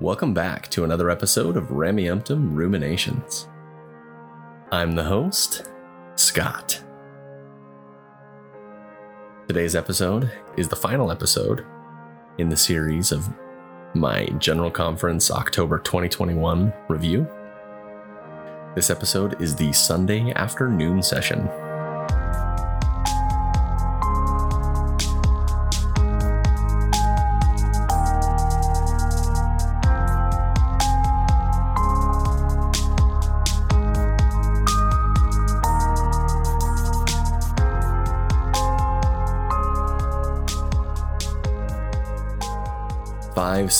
Welcome back to another episode of Ramiumptum Ruminations. I'm the host, Scott. Today's episode is the final episode in the series of my General Conference October 2021 review. This episode is the Sunday afternoon session.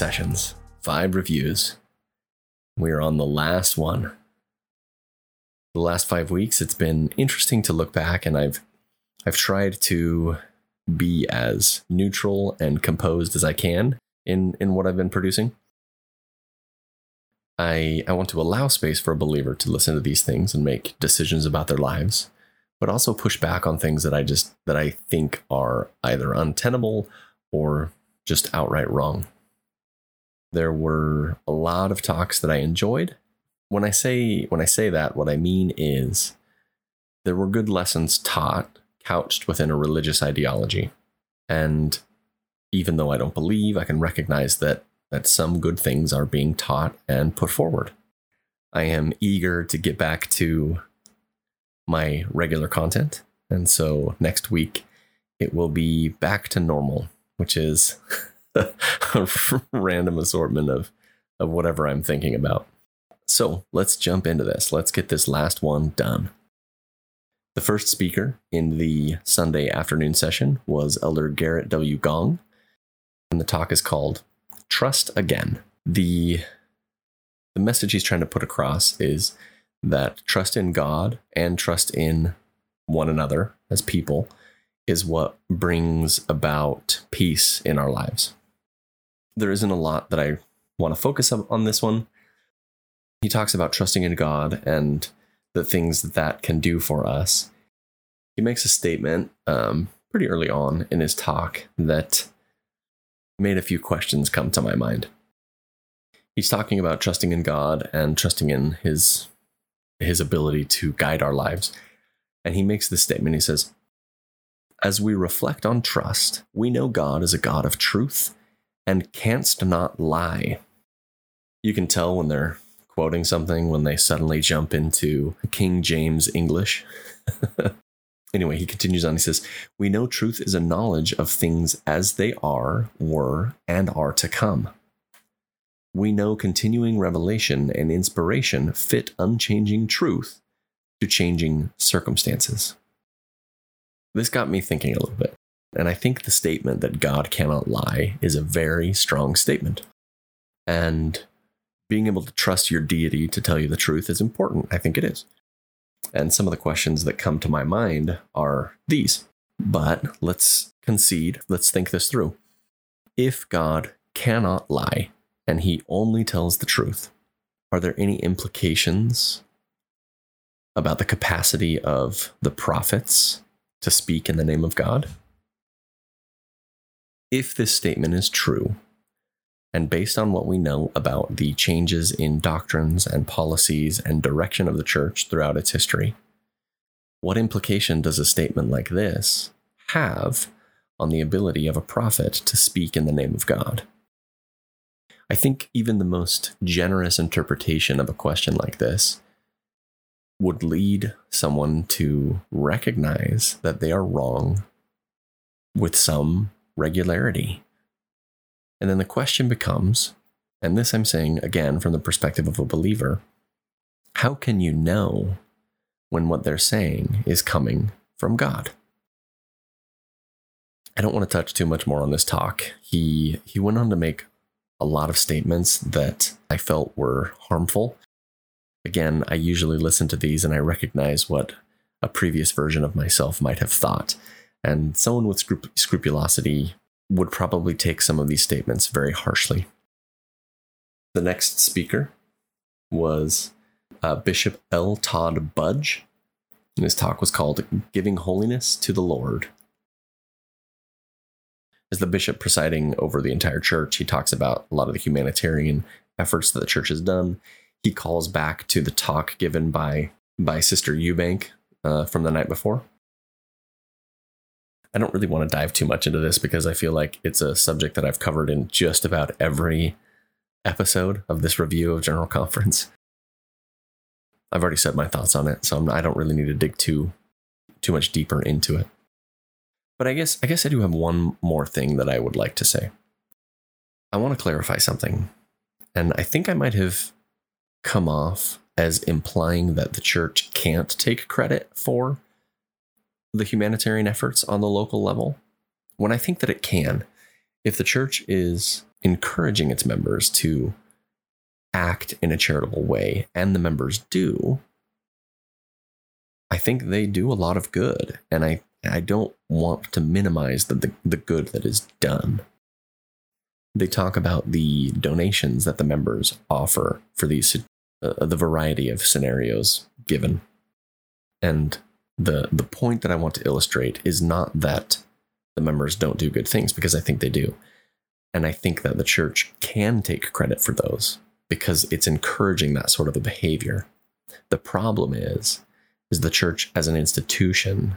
Sessions, five reviews. We are on the last one. The last five weeks, it's been interesting to look back, and I've I've tried to be as neutral and composed as I can in in what I've been producing. I I want to allow space for a believer to listen to these things and make decisions about their lives, but also push back on things that I just that I think are either untenable or just outright wrong. There were a lot of talks that I enjoyed. When I say when I say that, what I mean is there were good lessons taught couched within a religious ideology. And even though I don't believe, I can recognize that that some good things are being taught and put forward. I am eager to get back to my regular content. And so next week it will be back to normal, which is a random assortment of of whatever I'm thinking about. So let's jump into this. Let's get this last one done. The first speaker in the Sunday afternoon session was Elder Gerrit W. Gong, and the talk is called Trust Again. The the message he's trying to put across is that trust in God and trust in one another as people is what brings about peace in our lives there isn't a lot that I want to focus on this one. He talks about trusting in God and the things that that can do for us. He makes a statement um, pretty early on in his talk that made a few questions come to my mind. He's talking about trusting in God and trusting in his his ability to guide our lives. And he makes this statement. He says, As we reflect on trust, we know God is a God of truth and canst not lie. You can tell when they're quoting something when they suddenly jump into King James English. anyway, he continues on. He says, We know truth is a knowledge of things as they are, were, and are to come. We know continuing revelation and inspiration fit unchanging truth to changing circumstances. This got me thinking a little bit. And I think the statement that God cannot lie is a very strong statement. And being able to trust your deity to tell you the truth is important. I think it is. And some of the questions that come to my mind are these. But let's concede, let's think this through. If God cannot lie and he only tells the truth, are there any implications about the capacity of the prophets to speak in the name of God? If this statement is true, and based on what we know about the changes in doctrines and policies and direction of the church throughout its history, what implication does a statement like this have on the ability of a prophet to speak in the name of God? I think even the most generous interpretation of a question like this would lead someone to recognize that they are wrong with some regularity. And then the question becomes, and this I'm saying again from the perspective of a believer, how can you know when what they're saying is coming from God? I don't want to touch too much more on this talk. He he went on to make a lot of statements that I felt were harmful. Again, I usually listen to these and I recognize what a previous version of myself might have thought. And someone with scrup- scrupulosity would probably take some of these statements very harshly. The next speaker was uh, Bishop L. Todd Budge. And his talk was called Giving Holiness to the Lord. As the bishop presiding over the entire church, he talks about a lot of the humanitarian efforts that the church has done. He calls back to the talk given by by Sister Eubank uh, from the night before. I don't really want to dive too much into this because I feel like it's a subject that I've covered in just about every episode of this review of General Conference. I've already said my thoughts on it, so I'm, I do not really need to dig too too much deeper into it. But I guess I guess I do have one more thing that I would like to say. I want to clarify something, and I think I might have come off as implying that the church can't take credit for the humanitarian efforts on the local level, when I think that it can. If the church is encouraging its members to act in a charitable way, and the members do, I think they do a lot of good. And I, I don't want to minimize the, the, the good that is done. They talk about the donations that the members offer for these uh, the variety of scenarios given. And the the point that I want to illustrate is not that the members don't do good things because I think they do. And I think that the church can take credit for those because it's encouraging that sort of a behavior. The problem is is the church as an institution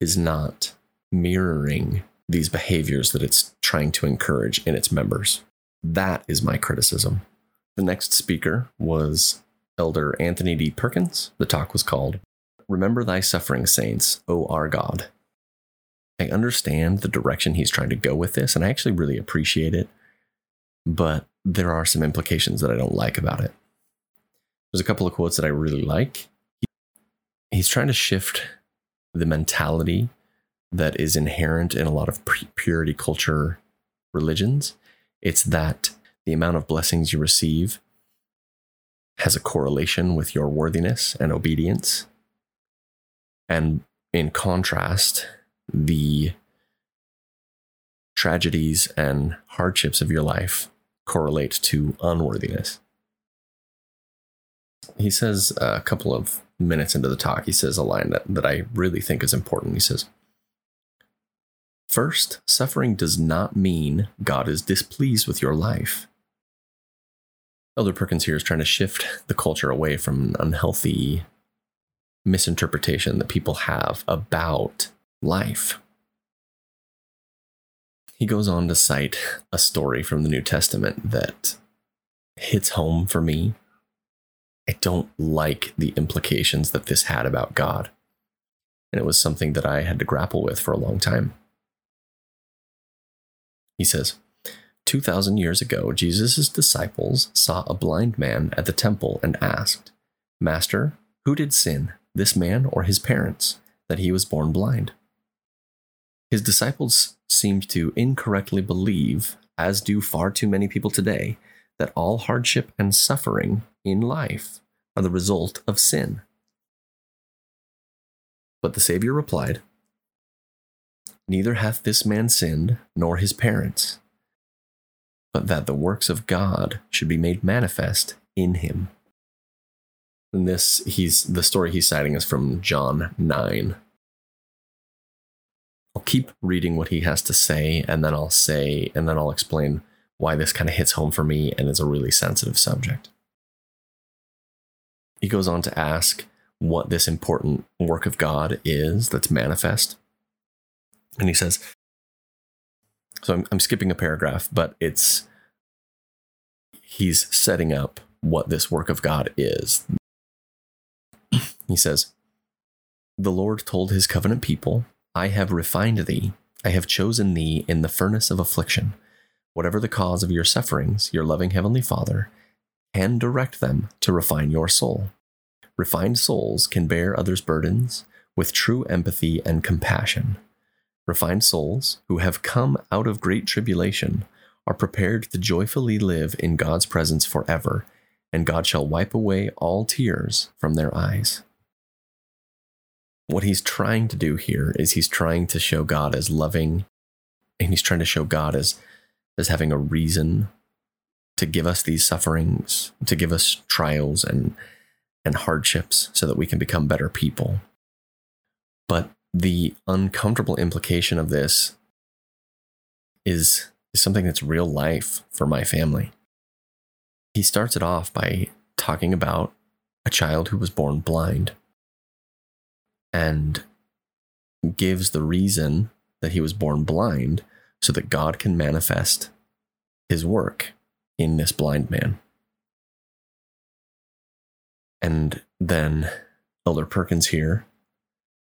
is not mirroring these behaviors that it's trying to encourage in its members. That is my criticism. The next speaker was Elder Anthony D. Perkins. The talk was called Remember Thy Suffering Saints, O our God. I understand the direction he's trying to go with this, and I actually really appreciate it, but there are some implications that I don't like about it. There's a couple of quotes that I really like. He's trying to shift the mentality that is inherent in a lot of purity culture religions. It's that the amount of blessings you receive has a correlation with your worthiness and obedience. And in contrast, the tragedies and hardships of your life correlate to unworthiness. He says a couple of minutes into the talk, he says a line that, that I really think is important. He says, First, suffering does not mean God is displeased with your life. Elder Perkins here is trying to shift the culture away from an unhealthy misinterpretation that people have about life. He goes on to cite a story from the New Testament that hits home for me. I don't like the implications that this had about God. And it was something that I had to grapple with for a long time. He says, 2,000 years ago, Jesus' disciples saw a blind man at the temple and asked, Master, who did sin, this man or his parents, that he was born blind? His disciples seemed to incorrectly believe, as do far too many people today, that all hardship and suffering in life are the result of sin. But the Savior replied, Neither hath this man sinned, nor his parents but that the works of God should be made manifest in him. And this, he's the story he's citing is from John 9. I'll keep reading what he has to say, and then I'll say, and then I'll explain why this kind of hits home for me and is a really sensitive subject. He goes on to ask what this important work of God is that's manifest. And he says, so I'm, I'm skipping a paragraph, but it's he's setting up what this work of God is. He says, The Lord told his covenant people, I have refined thee, I have chosen thee in the furnace of affliction. Whatever the cause of your sufferings, your loving heavenly Father can direct them to refine your soul. Refined souls can bear others' burdens with true empathy and compassion. Refined souls who have come out of great tribulation are prepared to joyfully live in God's presence forever, and God shall wipe away all tears from their eyes. What he's trying to do here is he's trying to show God as loving, and he's trying to show God as, as having a reason to give us these sufferings, to give us trials and, and hardships so that we can become better people. But the uncomfortable implication of this is, is something that's real life for my family. he starts it off by talking about a child who was born blind and gives the reason that he was born blind so that God can manifest his work in this blind man. And then Elder Perkins here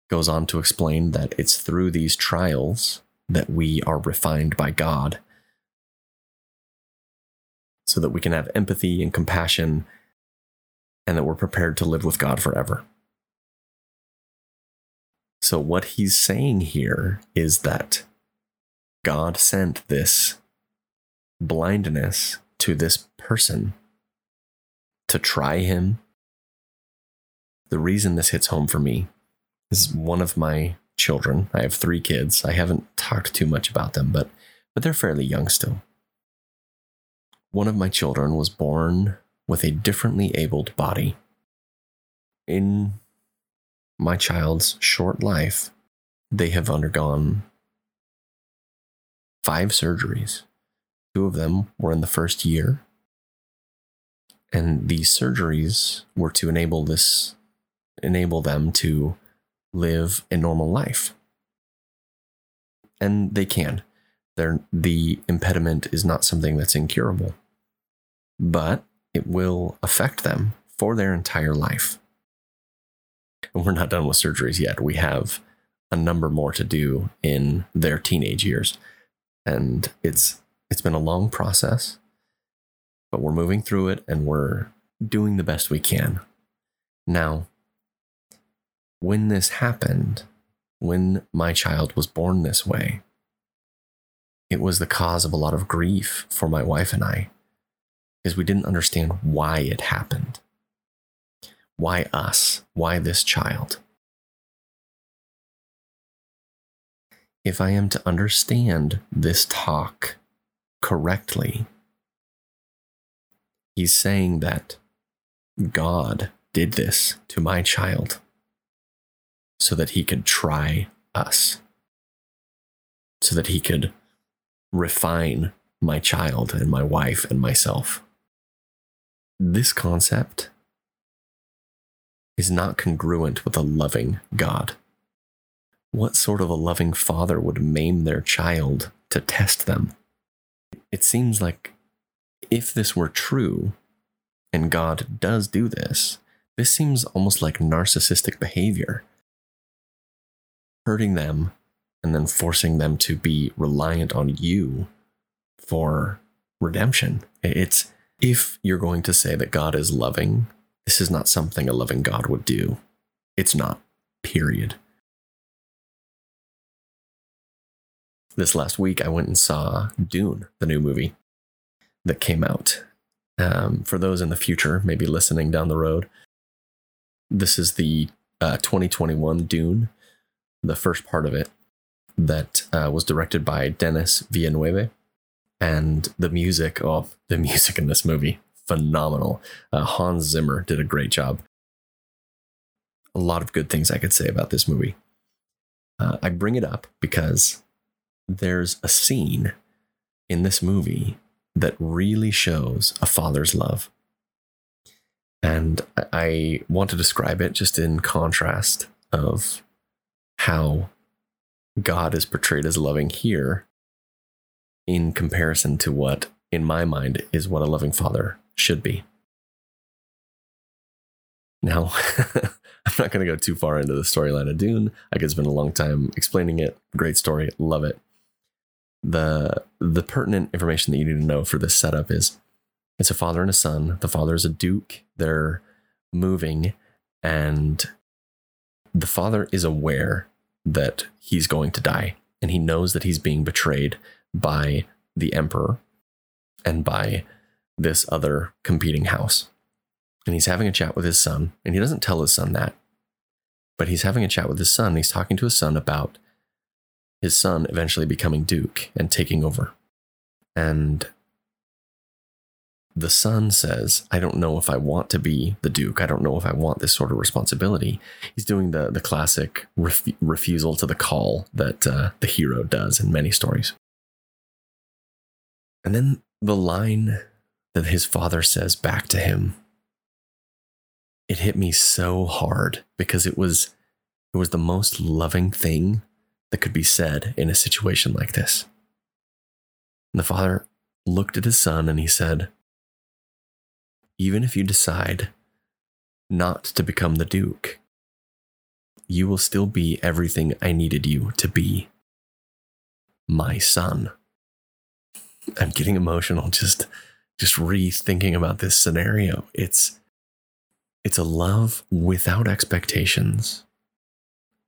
goes on to explain that it's through these trials that we are refined by God so that we can have empathy and compassion and that we're prepared to live with God forever. So, what he's saying here is that God sent this blindness to this person to try him. The reason this hits home for me is one of my children. I have three kids. I haven't talked too much about them, but but they're fairly young still. One of my children was born with a differently abled body. In my child's short life, they have undergone five surgeries. Two of them were in the first year. And these surgeries were to enable this enable them to live a normal life. And they can. They're, the impediment is not something that's incurable but it will affect them for their entire life. And we're not done with surgeries yet. We have a number more to do in their teenage years. And it's it's been a long process, but we're moving through it and we're doing the best we can. Now, when this happened, when my child was born this way, it was the cause of a lot of grief for my wife and I because we didn't understand why it happened. Why us? Why this child? If I am to understand this talk correctly, he's saying that God did this to my child so that he could try us, so that he could refine my child and my wife and myself this concept is not congruent with a loving God. What sort of a loving father would maim their child to test them? It seems like if this were true, and God does do this, this seems almost like narcissistic behavior. Hurting them and then forcing them to be reliant on you for redemption. It's if you're going to say that God is loving, this is not something a loving God would do. It's not, period. This last week, I went and saw Dune, the new movie that came out. Um, for those in the future, maybe listening down the road, this is the uh, 2021 Dune, the first part of it that uh, was directed by Denis Villeneuve and the music oh the music in this movie phenomenal. Uh, hans zimmer did a great job. A lot of good things i could say about this movie. Uh, i bring it up because there's a scene in this movie that really shows a father's love. And i want to describe it just in contrast of how god is portrayed as loving here in comparison to what, in my mind, is what a loving father should be. Now, I'm not going to go too far into the storyline of Dune. I could spend a long time explaining it. Great story, love it. The the pertinent information that you need to know for this setup is it's a father and a son. The father is a duke. They're moving, and the father is aware that he's going to die, and he knows that he's being betrayed by the emperor and by this other competing house. And he's having a chat with his son, and he doesn't tell his son that, but he's having a chat with his son. He's talking to his son about his son eventually becoming Duke and taking over. And the son says, I don't know if I want to be the Duke. I don't know if I want this sort of responsibility. He's doing the, the classic ref- refusal to the call that uh, the hero does in many stories. And then the line that his father says back to him, it hit me so hard because it was it was the most loving thing that could be said in a situation like this. And the father looked at his son and he said, Even if you decide not to become the Duke, you will still be everything I needed you to be my son. I'm getting emotional just just rethinking about this scenario. It's it's a love without expectations.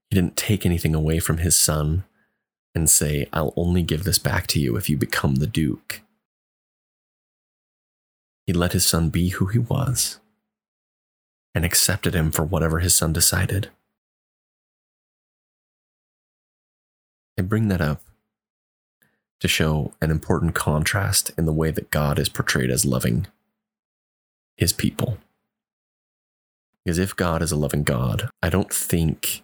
He didn't take anything away from his son and say, I'll only give this back to you if you become the Duke. He let his son be who he was and accepted him for whatever his son decided. I bring that up to show an important contrast in the way that God is portrayed as loving his people. Because if God is a loving God, I don't think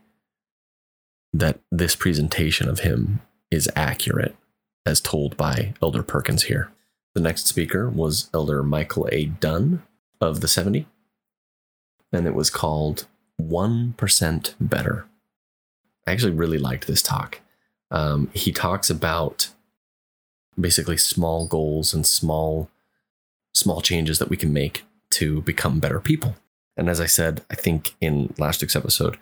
that this presentation of him is accurate as told by Elder Perkins here. The next speaker was Elder Michael A. Dunn of the 70, and it was called 1% Better. I actually really liked this talk. Um, he talks about basically small goals and small small changes that we can make to become better people. And as I said, I think in last week's episode,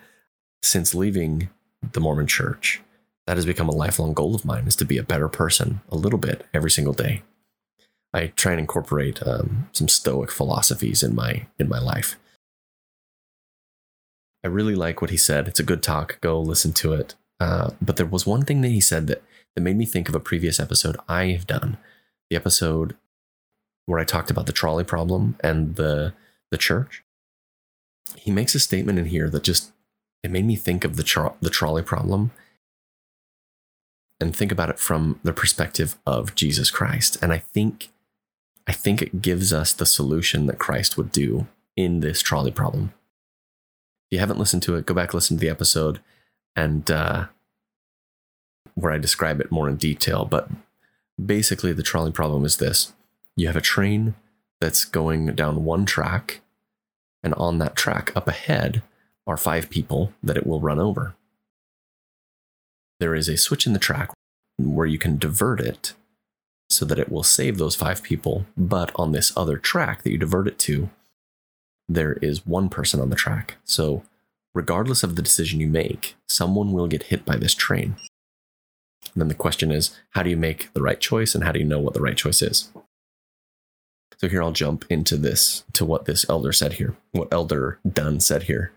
since leaving the Mormon church, that has become a lifelong goal of mine is to be a better person a little bit every single day. I try and incorporate um, some Stoic philosophies in my in my life. I really like what he said. It's a good talk. Go listen to it. Uh, but there was one thing that he said that that made me think of a previous episode I have done, the episode where I talked about the trolley problem and the the church. He makes a statement in here that just it made me think of the tro- the trolley problem and think about it from the perspective of Jesus Christ. And I think I think it gives us the solution that Christ would do in this trolley problem. If you haven't listened to it, go back listen to the episode and uh, where I describe it more in detail. But basically, the trolley problem is this: you have a train that's going down one track, and on that track up ahead are five people that it will run over. There is a switch in the track where you can divert it so that it will save those five people. But on this other track that you divert it to, there is one person on the track. So, regardless of the decision you make, someone will get hit by this train. And then the question is, how do you make the right choice and how do you know what the right choice is? So here I'll jump into this, to what this elder said here, what Elder Dunn said here.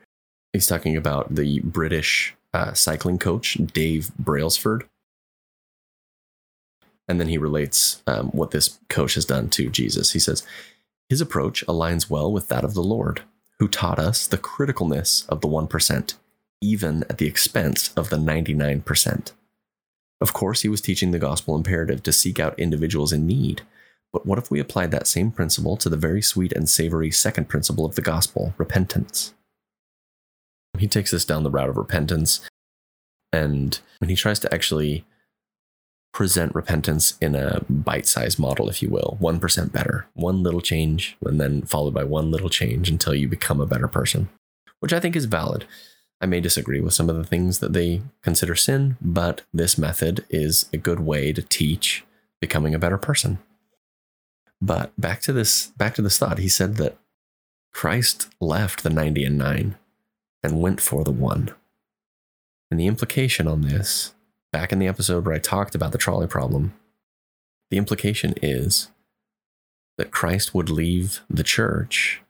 He's talking about the British uh, cycling coach, Dave Brailsford. And then he relates um, what this coach has done to Jesus. He says, His approach aligns well with that of the Lord, who taught us the criticalness of the 1%, even at the expense of the 99%. Of course, he was teaching the gospel imperative to seek out individuals in need. But what if we applied that same principle to the very sweet and savory second principle of the gospel, repentance? He takes this down the route of repentance, and when he tries to actually present repentance in a bite sized model, if you will, 1% better, one little change, and then followed by one little change until you become a better person, which I think is valid. I may disagree with some of the things that they consider sin, but this method is a good way to teach becoming a better person. But back to this back to this thought, he said that Christ left the 90 and 9 and went for the 1. And the implication on this, back in the episode where I talked about the trolley problem, the implication is that Christ would leave the church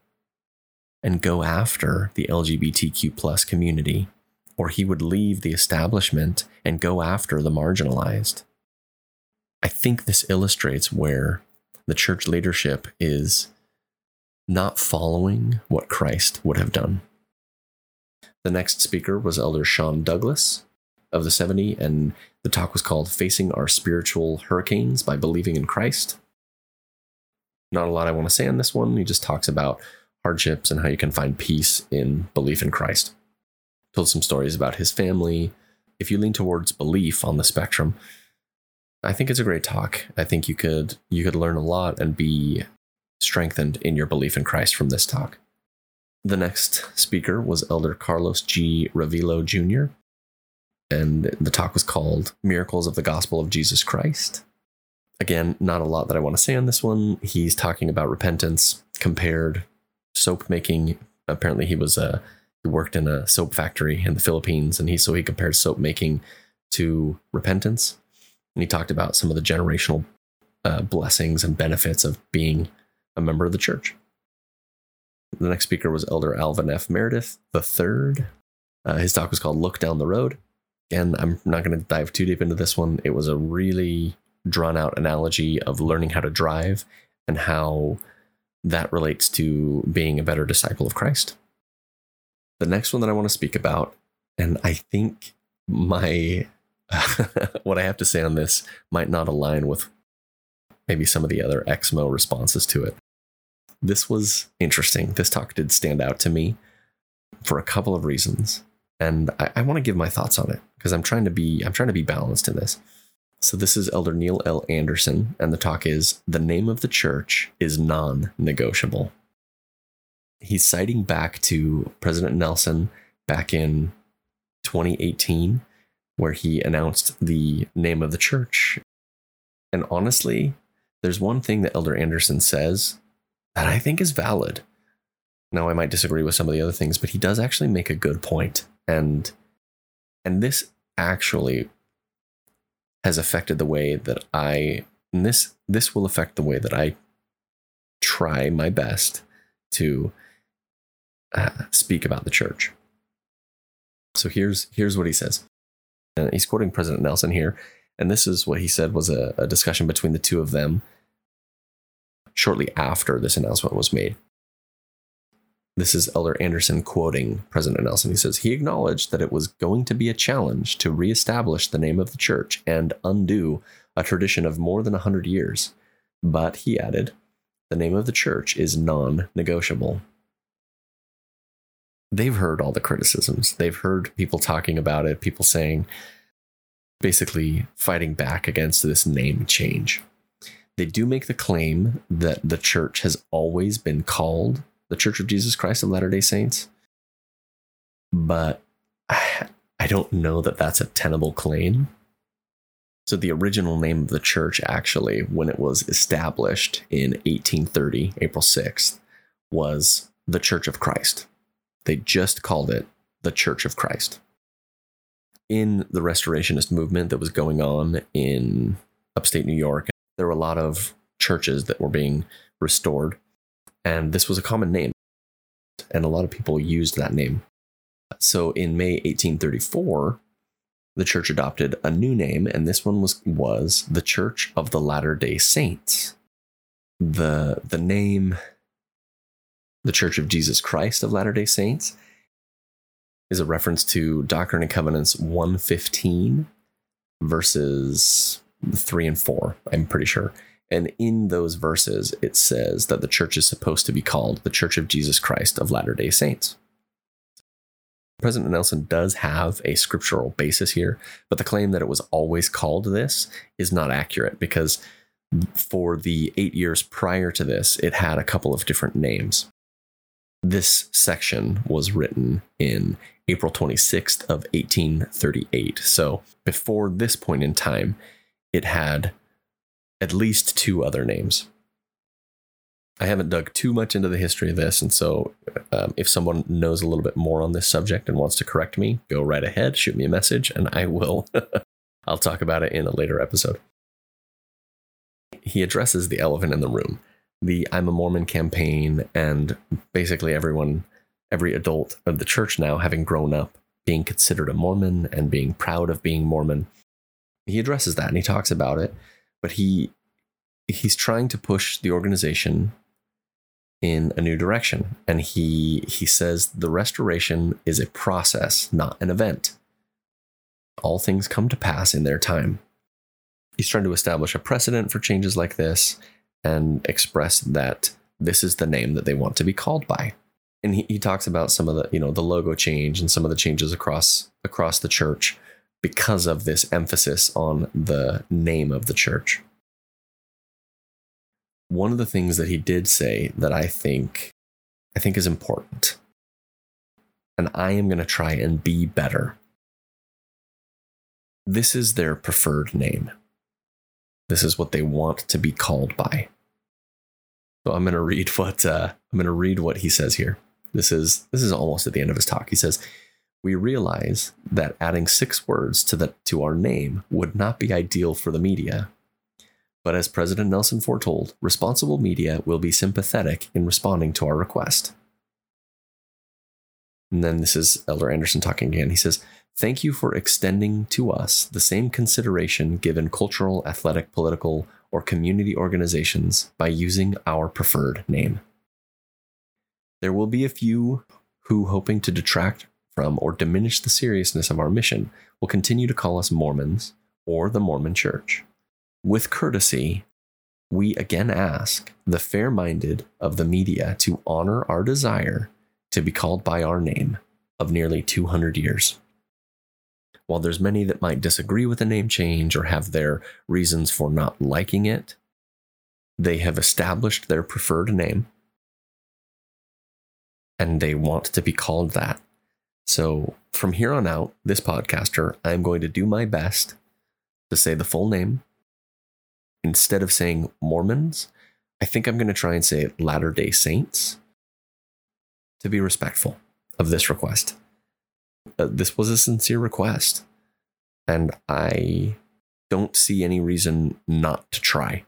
and go after the LGBTQ plus community, or he would leave the establishment and go after the marginalized. I think this illustrates where the church leadership is not following what Christ would have done. The next speaker was Elder Sean Douglas of the 70, and the talk was called Facing Our Spiritual Hurricanes by Believing in Christ. Not a lot I want to say on this one. He just talks about hardships and how you can find peace in belief in Christ. Told some stories about his family. If you lean towards belief on the spectrum, I think it's a great talk. I think you could you could learn a lot and be strengthened in your belief in Christ from this talk. The next speaker was Elder Carlos G. Revillo Jr., and the talk was called Miracles of the Gospel of Jesus Christ. Again, not a lot that I want to say on this one. He's talking about repentance, compared soap making. Apparently, he was a he worked in a soap factory in the Philippines, and he so he compared soap making to repentance. And he talked about some of the generational uh, blessings and benefits of being a member of the church. The next speaker was Elder Alvin F. Meredith III. Uh, his talk was called Look Down the Road. Again, I'm not going to dive too deep into this one. It was a really drawn out analogy of learning how to drive and how that relates to being a better disciple of Christ. The next one that I want to speak about, and I think my what I have to say on this might not align with maybe some of the other Exmo responses to it. This was interesting. This talk did stand out to me for a couple of reasons. And I, I want to give my thoughts on it because I'm trying to be I'm trying to be balanced in this. So this is Elder Neil L. Andersen, and the talk is the name of the church is non-negotiable. He's citing back to President Nelson back in 2018, where he announced the name of the church. And honestly, there's one thing that Elder Andersen says that I think is valid. Now I might disagree with some of the other things, but he does actually make a good point. And and this actually has affected the way that I and this this will affect the way that I try my best to uh, speak about the church. So here's here's what he says. And he's quoting President Nelson here, and this is what he said was a, a discussion between the two of them shortly after this announcement was made. This is Elder Andersen quoting President Nelson. He says, He acknowledged that it was going to be a challenge to reestablish the name of the church and undo a tradition of more than 100 years. But he added, the name of the church is non negotiable. They've heard all the criticisms. They've heard people talking about it, people saying, basically fighting back against this name change. They do make the claim that the church has always been called the Church of Jesus Christ of Latter day Saints, but I don't know that that's a tenable claim. So, the original name of the church, actually, when it was established in 1830, April 6th, was the Church of Christ. They just called it the Church of Christ. In the restorationist movement that was going on in upstate New York there were a lot of churches that were being restored, and this was a common name, and a lot of people used that name. So in May 1834, the church adopted a new name, and this one was was the Church of the Latter Day Saints. the The name, the Church of Jesus Christ of Latter Day Saints, is a reference to Doctrine and Covenants 115 verses three and four, I'm pretty sure. And in those verses, it says that the church is supposed to be called the Church of Jesus Christ of Latter day Saints. President Nelson does have a scriptural basis here, but the claim that it was always called this is not accurate because for the eight years prior to this, it had a couple of different names. This section was written in April 26th of 1838. So before this point in time, it had at least two other names. I haven't dug too much into the history of this, and so um, if someone knows a little bit more on this subject and wants to correct me, go right ahead, shoot me a message, and I will. I'll talk about it in a later episode. He addresses the elephant in the room, the I'm a Mormon campaign, and basically everyone, every adult of the church now having grown up, being considered a Mormon and being proud of being Mormon he addresses that and he talks about it, but he he's trying to push the organization in a new direction. And he he says the restoration is a process not an event. All things come to pass in their time. He's trying to establish a precedent for changes like this and express that this is the name that they want to be called by. And he, he talks about some of the you know the logo change and some of the changes across across the church because of this emphasis on the name of the church. one of the things that he did say that I think I think is important. And I am going to try and be better. This is their preferred name. This is what they want to be called by. So I'm going to read what uh, I'm going to read what he says here. This is this is almost at the end of his talk. He says, "We realize that adding six words to the to our name would not be ideal for the media. But as President Nelson foretold, responsible media will be sympathetic in responding to our request." And then this is Elder Andersen talking again. He says, Thank you for extending to us the same consideration given cultural, athletic, political, or community organizations by using our preferred name. There will be a few who, hoping to detract from or diminish the seriousness of our mission, will continue to call us Mormons or the Mormon Church. With courtesy, we again ask the fair minded of the media to honor our desire to be called by our name of nearly 200 years. While there's many that might disagree with the name change or have their reasons for not liking it, they have established their preferred name and they want to be called that. So from here on out, this podcaster, I'm going to do my best to say the full name. Instead of saying Mormons, I think I'm going to try and say Latter day Saints to be respectful of this request. Uh, this was a sincere request, and I don't see any reason not to try.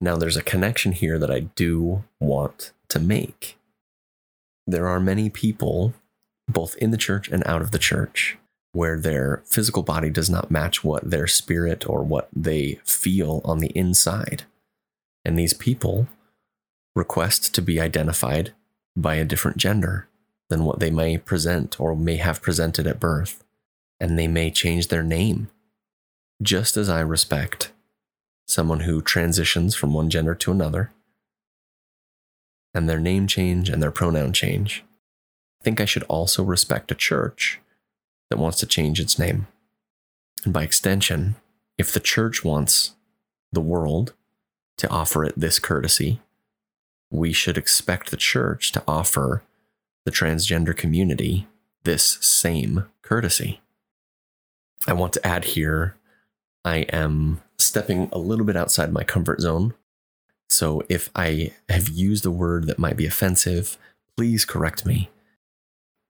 Now, there's a connection here that I do want to make there are many people, both in the church and out of the church, where their physical body does not match what their spirit or what they feel on the inside. And these people request to be identified by a different gender than what they may present or may have presented at birth. And they may change their name. Just as I respect someone who transitions from one gender to another, and their name change and their pronoun change. I think I should also respect a church that wants to change its name. And by extension, if the church wants the world to offer it this courtesy, we should expect the church to offer the transgender community this same courtesy. I want to add here I am stepping a little bit outside my comfort zone so if I have used a word that might be offensive, please correct me.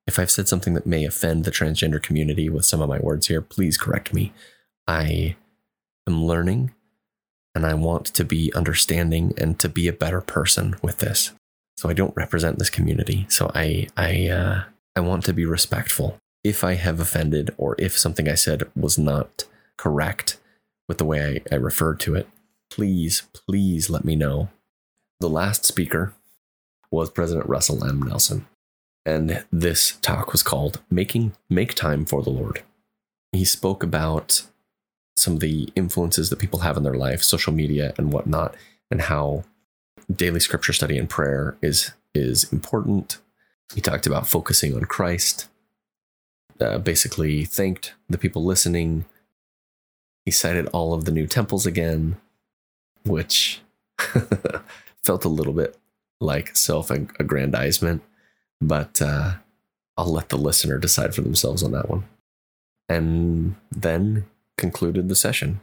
If I've said something that may offend the transgender community with some of my words here, please correct me. I am learning and I want to be understanding and to be a better person with this. So I don't represent this community. So I I uh, I want to be respectful. If I have offended or if something I said was not correct with the way I, I referred to it, please, please let me know. The last speaker was President Russell M. Nelson, and this talk was called Making Make Time for the Lord. He spoke about some of the influences that people have in their life, social media and whatnot, and how daily scripture study and prayer is is important. He talked about focusing on Christ. Uh, basically, thanked the people listening. He cited all of the new temples again, which felt a little bit like self aggrandizement, but uh, I'll let the listener decide for themselves on that one. And then concluded the session.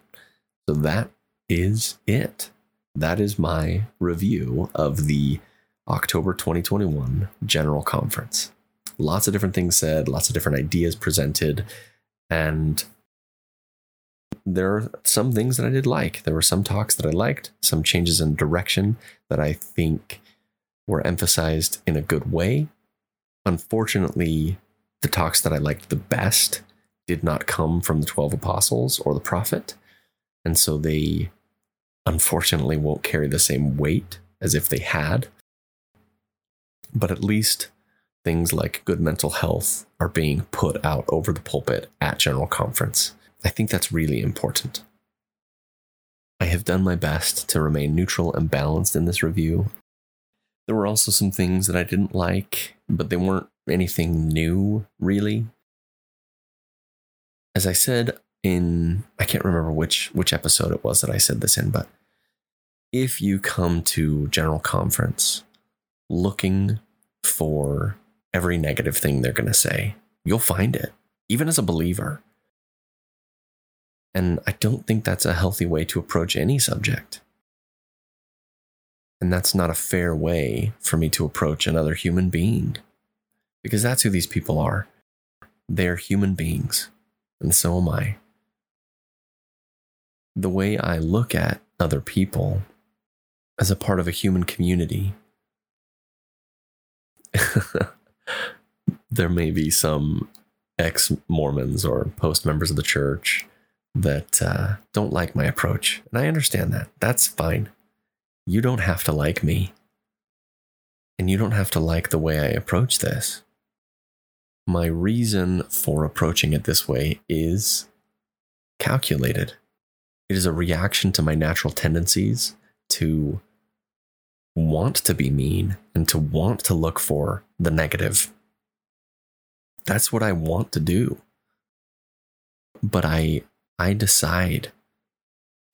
So that is it. That is my review of the October 2021 General Conference. Lots of different things said, lots of different ideas presented, and there are some things that I did like. There were some talks that I liked, some changes in direction that I think were emphasized in a good way. Unfortunately, the talks that I liked the best did not come from the 12 apostles or the prophet. And so they unfortunately won't carry the same weight as if they had. But at least things like good mental health are being put out over the pulpit at General Conference. I think that's really important. I have done my best to remain neutral and balanced in this review. There were also some things that I didn't like, but they weren't anything new, really. As I said in I can't remember which which episode it was that I said this in, but if you come to General Conference looking for every negative thing they're going to say, you'll find it, even as a believer. And I don't think that's a healthy way to approach any subject. And that's not a fair way for me to approach another human being. Because that's who these people are. They're human beings. And so am I. The way I look at other people as a part of a human community, there may be some ex Mormons or post members of the church that uh, don't like my approach. And I understand that. That's fine. You don't have to like me. And you don't have to like the way I approach this. My reason for approaching it this way is calculated. It is a reaction to my natural tendencies to want to be mean and to want to look for the negative. That's what I want to do. But I I decide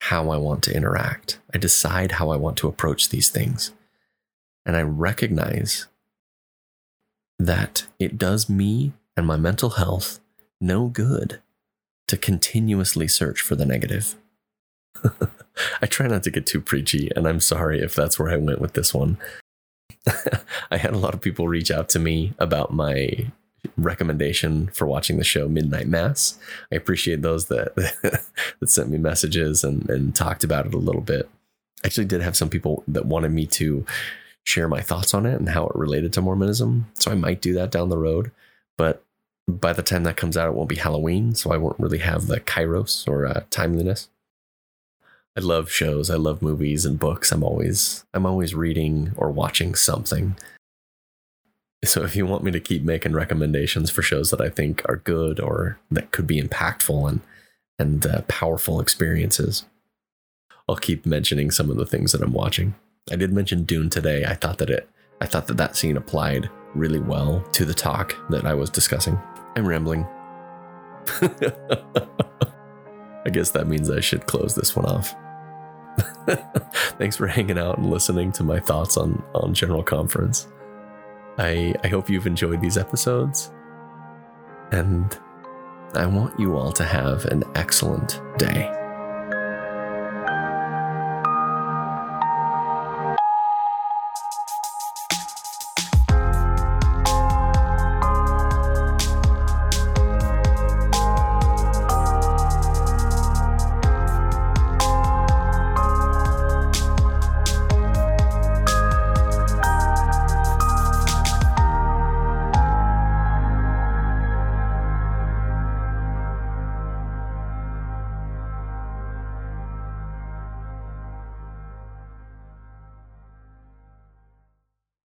how I want to interact. I decide how I want to approach these things. And I recognize that it does me and my mental health no good to continuously search for the negative. I try not to get too preachy, and I'm sorry if that's where I went with this one. I had a lot of people reach out to me about my recommendation for watching the show Midnight Mass. I appreciate those that that sent me messages and, and talked about it a little bit. I actually did have some people that wanted me to share my thoughts on it and how it related to Mormonism. So I might do that down the road. But by the time that comes out, it won't be Halloween. So I won't really have the kairos or uh, timeliness. I love shows. I love movies and books. I'm always I'm always reading or watching something. So if you want me to keep making recommendations for shows that I think are good or that could be impactful and and uh, powerful experiences, I'll keep mentioning some of the things that I'm watching. I did mention Dune today. I thought that it I thought that that scene applied really well to the talk that I was discussing. I'm rambling. I guess that means I should close this one off. Thanks for hanging out and listening to my thoughts on, on General Conference. I, I hope you've enjoyed these episodes. And I want you all to have an excellent day.